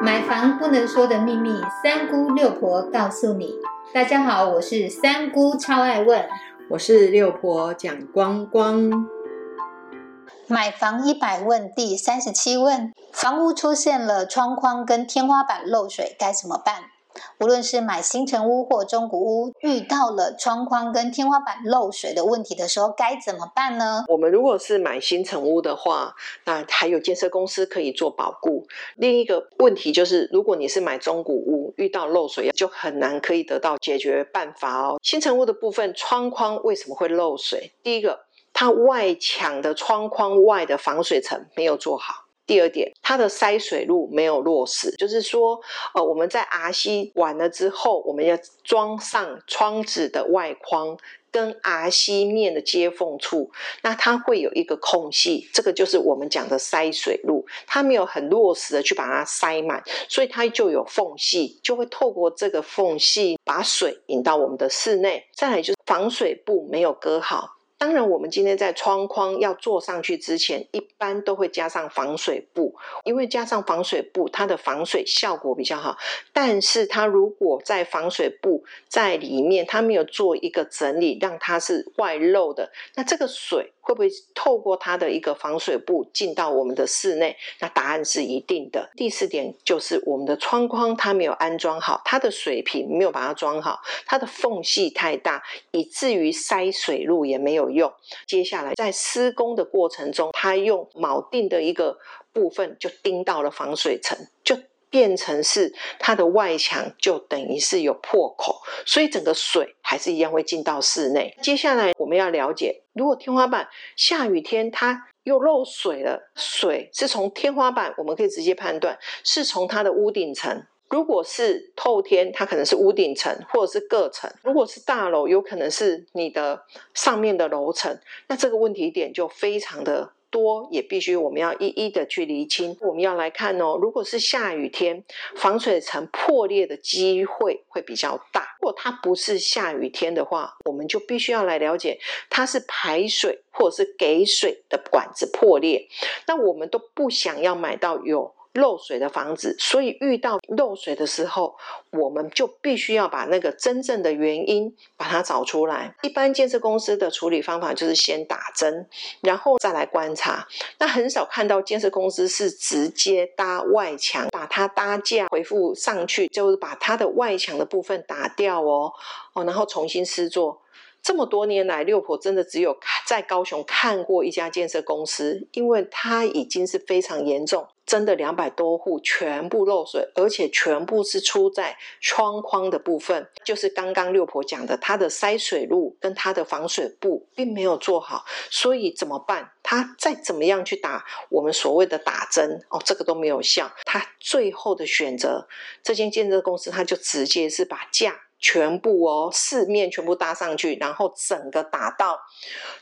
买房不能说的秘密，三姑六婆告诉你。大家好，我是三姑，超爱问。我是六婆蒋光光。买房一百问第三十七问：房屋出现了窗框跟天花板漏水，该怎么办？无论是买新城屋或中古屋，遇到了窗框跟天花板漏水的问题的时候，该怎么办呢？我们如果是买新城屋的话，那还有建设公司可以做保固。另一个问题就是，如果你是买中古屋，遇到漏水就很难可以得到解决办法哦。新城屋的部分，窗框为什么会漏水？第一个，它外墙的窗框外的防水层没有做好。第二点，它的塞水路没有落实，就是说，呃，我们在 RC 完了之后，我们要装上窗子的外框跟 RC 面的接缝处，那它会有一个空隙，这个就是我们讲的塞水路，它没有很落实的去把它塞满，所以它就有缝隙，就会透过这个缝隙把水引到我们的室内。再来就是防水布没有割好。当然，我们今天在窗框要做上去之前，一般都会加上防水布，因为加上防水布，它的防水效果比较好。但是，它如果在防水布在里面，它没有做一个整理，让它是外漏的，那这个水。会不会透过它的一个防水布进到我们的室内？那答案是一定的。第四点就是我们的窗框它没有安装好，它的水平没有把它装好，它的缝隙太大，以至于塞水路也没有用。接下来在施工的过程中，它用铆钉的一个部分就钉到了防水层，就。变成是它的外墙就等于是有破口，所以整个水还是一样会进到室内。接下来我们要了解，如果天花板下雨天它又漏水了，水是从天花板，我们可以直接判断是从它的屋顶层。如果是透天，它可能是屋顶层或者是各层；如果是大楼，有可能是你的上面的楼层。那这个问题点就非常的。多也必须我们要一一的去厘清。我们要来看哦，如果是下雨天，防水层破裂的机会会比较大。如果它不是下雨天的话，我们就必须要来了解它是排水或者是给水的管子破裂。那我们都不想要买到有。漏水的房子，所以遇到漏水的时候，我们就必须要把那个真正的原因把它找出来。一般建设公司的处理方法就是先打针，然后再来观察。那很少看到建设公司是直接搭外墙，把它搭架回复上去，就是把它的外墙的部分打掉哦哦，然后重新施作。这么多年来，六婆真的只有在高雄看过一家建设公司，因为它已经是非常严重。真的两百多户全部漏水，而且全部是出在窗框的部分，就是刚刚六婆讲的，它的塞水路跟它的防水布并没有做好，所以怎么办？他再怎么样去打我们所谓的打针哦，这个都没有效。他最后的选择，这间建设公司他就直接是把架全部哦四面全部搭上去，然后整个打到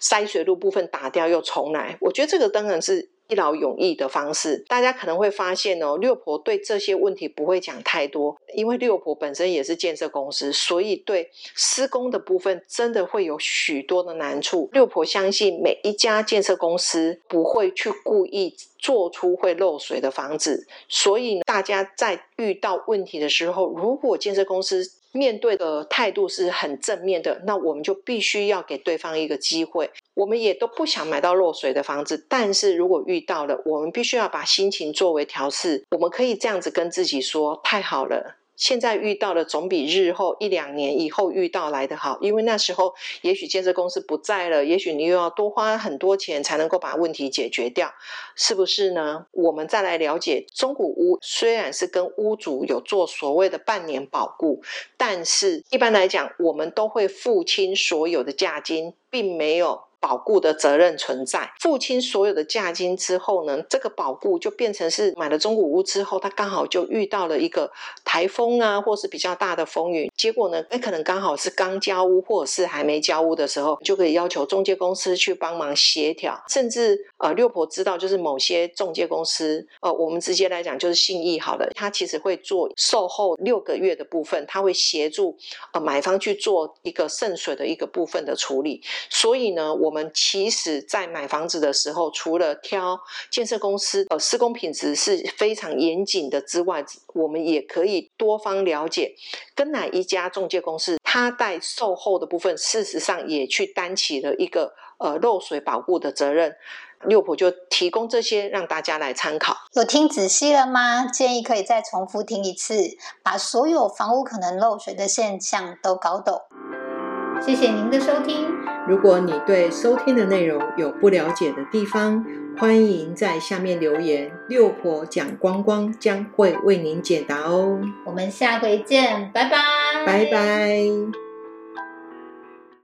塞水路部分打掉又重来。我觉得这个当然是。一劳永逸的方式，大家可能会发现哦，六婆对这些问题不会讲太多，因为六婆本身也是建设公司，所以对施工的部分真的会有许多的难处。六婆相信每一家建设公司不会去故意做出会漏水的房子，所以大家在遇到问题的时候，如果建设公司面对的态度是很正面的，那我们就必须要给对方一个机会。我们也都不想买到漏水的房子，但是如果遇到了，我们必须要把心情作为调试。我们可以这样子跟自己说：太好了。现在遇到的总比日后一两年以后遇到来的好，因为那时候也许建设公司不在了，也许你又要多花很多钱才能够把问题解决掉，是不是呢？我们再来了解中古屋，虽然是跟屋主有做所谓的半年保固，但是一般来讲，我们都会付清所有的价金，并没有。保固的责任存在，付清所有的价金之后呢，这个保固就变成是买了中古屋之后，他刚好就遇到了一个台。风啊，或是比较大的风雨，结果呢，哎，可能刚好是刚交屋或者是还没交屋的时候，就可以要求中介公司去帮忙协调，甚至呃，六婆知道就是某些中介公司，呃，我们直接来讲就是信义好了，他其实会做售后六个月的部分，他会协助呃买方去做一个渗水的一个部分的处理。所以呢，我我们其实在买房子的时候，除了挑建设公司呃施工品质是非常严谨的之外，我们也可以多方了解跟哪一家中介公司，他在售后的部分，事实上也去担起了一个呃漏水保护的责任。六婆就提供这些让大家来参考。有听仔细了吗？建议可以再重复听一次，把所有房屋可能漏水的现象都搞懂。谢谢您的收听。如果你对收听的内容有不了解的地方，欢迎在下面留言，六婆讲光光将会为您解答哦。我们下回见，拜拜，拜拜。